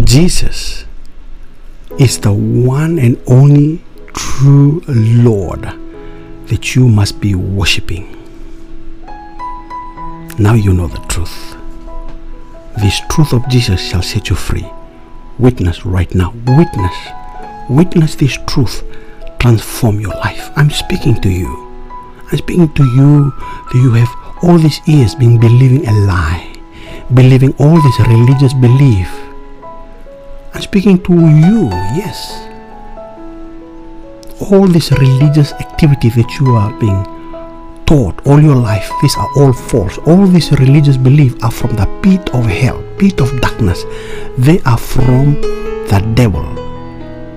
Jesus is the one and only true Lord that you must be worshipping. Now you know the truth. This truth of Jesus shall set you free. Witness right now. Witness. Witness this truth. Transform your life. I'm speaking to you. I'm speaking to you that you have all these years been believing a lie, believing all this religious belief. Speaking to you, yes. All this religious activity that you are being taught all your life, these are all false. All these religious beliefs are from the pit of hell, pit of darkness. They are from the devil.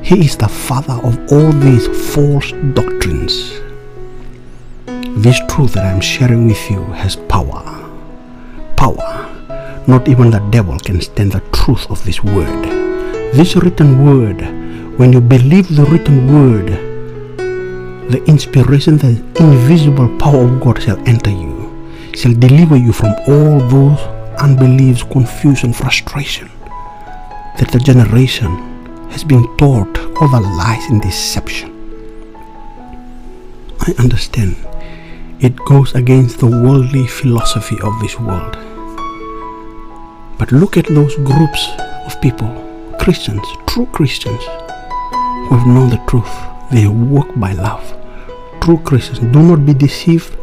He is the father of all these false doctrines. This truth that I'm sharing with you has power. Power. Not even the devil can stand the truth of this word. This written word, when you believe the written word, the inspiration, the invisible power of God shall enter you, shall deliver you from all those unbeliefs, confusion, frustration that the generation has been taught, all the lies and deception. I understand it goes against the worldly philosophy of this world. But look at those groups of people, Christians, true Christians, who have known the truth. They walk by love. True Christians. Do not be deceived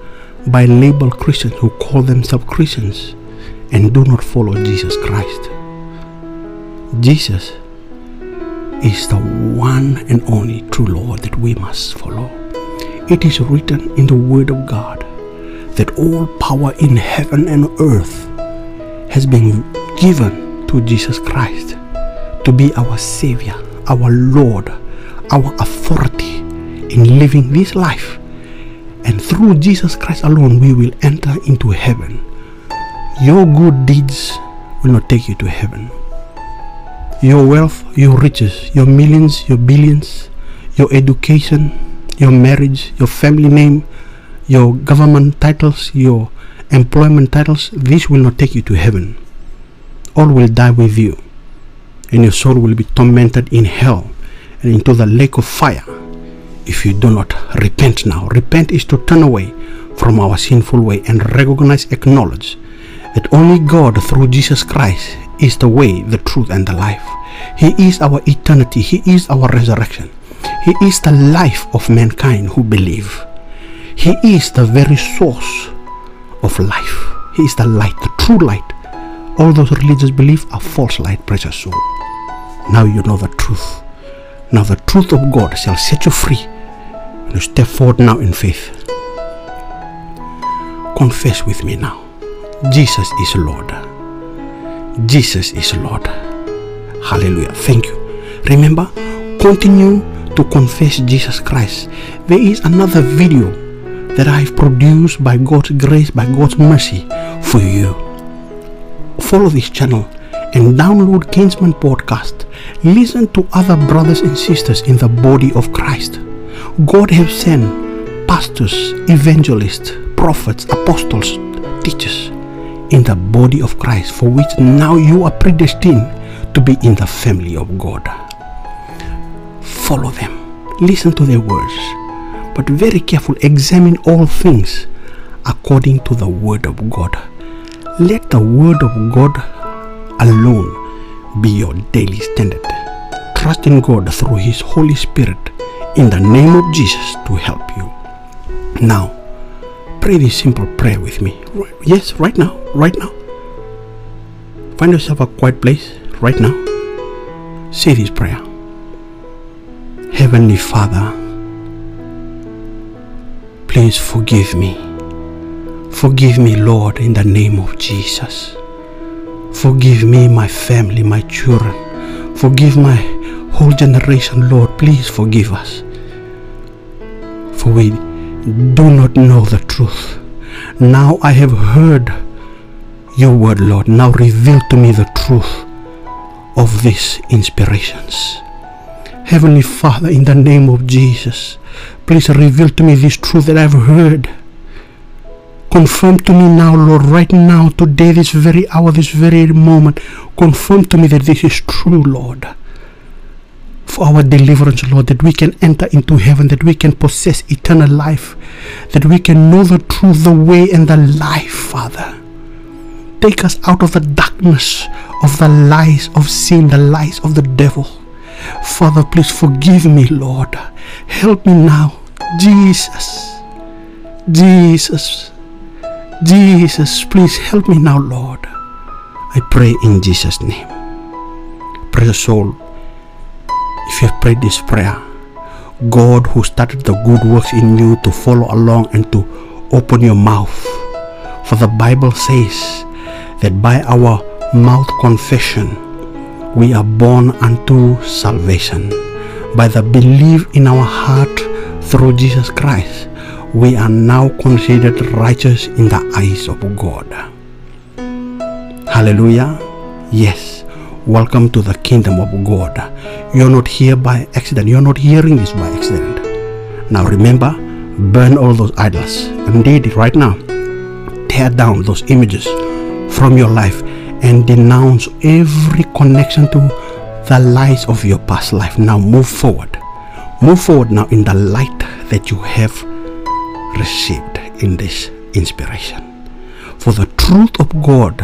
by labeled Christians who call themselves Christians and do not follow Jesus Christ. Jesus is the one and only true Lord that we must follow. It is written in the Word of God that all power in heaven and earth has been given to Jesus Christ to be our Savior, our Lord, our authority in living this life. And through Jesus Christ alone, we will enter into heaven. Your good deeds will not take you to heaven. Your wealth, your riches, your millions, your billions, your education, your marriage, your family name, your government titles, your employment titles, this will not take you to heaven. All will die with you, and your soul will be tormented in hell and into the lake of fire if you do not repent now. Repent is to turn away from our sinful way and recognize, acknowledge that only God through Jesus Christ is the way, the truth, and the life. He is our eternity, He is our resurrection. He is the life of mankind who believe. He is the very source of life. He is the light, the true light. All those religious beliefs are false light, precious soul. Now you know the truth. Now the truth of God shall set you free. You step forward now in faith. Confess with me now. Jesus is Lord. Jesus is Lord. Hallelujah. Thank you. Remember, continue to confess Jesus Christ. There is another video that I've produced by God's grace, by God's mercy for you. Follow this channel and download Kinsman Podcast. Listen to other brothers and sisters in the body of Christ. God has sent pastors, evangelists, prophets, apostles, teachers in the body of Christ, for which now you are predestined to be in the family of God. Follow them, listen to their words, but very careful, examine all things according to the word of God. Let the word of God alone be your daily standard. Trust in God through His Holy Spirit in the name of Jesus to help you. Now, pray this simple prayer with me. Yes, right now, right now. Find yourself a quiet place right now. Say this prayer Heavenly Father, please forgive me. Forgive me, Lord, in the name of Jesus. Forgive me, my family, my children. Forgive my whole generation, Lord. Please forgive us. For we do not know the truth. Now I have heard your word, Lord. Now reveal to me the truth of these inspirations. Heavenly Father, in the name of Jesus, please reveal to me this truth that I've heard Confirm to me now, Lord, right now, today, this very hour, this very moment. Confirm to me that this is true, Lord. For our deliverance, Lord, that we can enter into heaven, that we can possess eternal life, that we can know the truth, the way, and the life, Father. Take us out of the darkness of the lies of sin, the lies of the devil. Father, please forgive me, Lord. Help me now. Jesus. Jesus. Jesus, please help me now, Lord. I pray in Jesus' name. Precious soul, if you have prayed this prayer, God who started the good works in you to follow along and to open your mouth. For the Bible says that by our mouth confession we are born unto salvation. By the belief in our heart through Jesus Christ, we are now considered righteous in the eyes of God. Hallelujah. Yes. Welcome to the kingdom of God. You're not here by accident. You're not hearing this by accident. Now remember, burn all those idols. Indeed, right now, tear down those images from your life and denounce every connection to the lies of your past life. Now move forward. Move forward now in the light that you have received in this inspiration. For the truth of God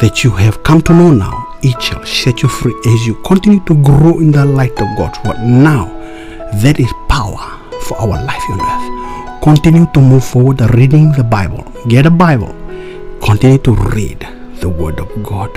that you have come to know now, it shall set you free as you continue to grow in the light of God's word. Now, that is power for our life on earth. Continue to move forward reading the Bible. Get a Bible. Continue to read the Word of God.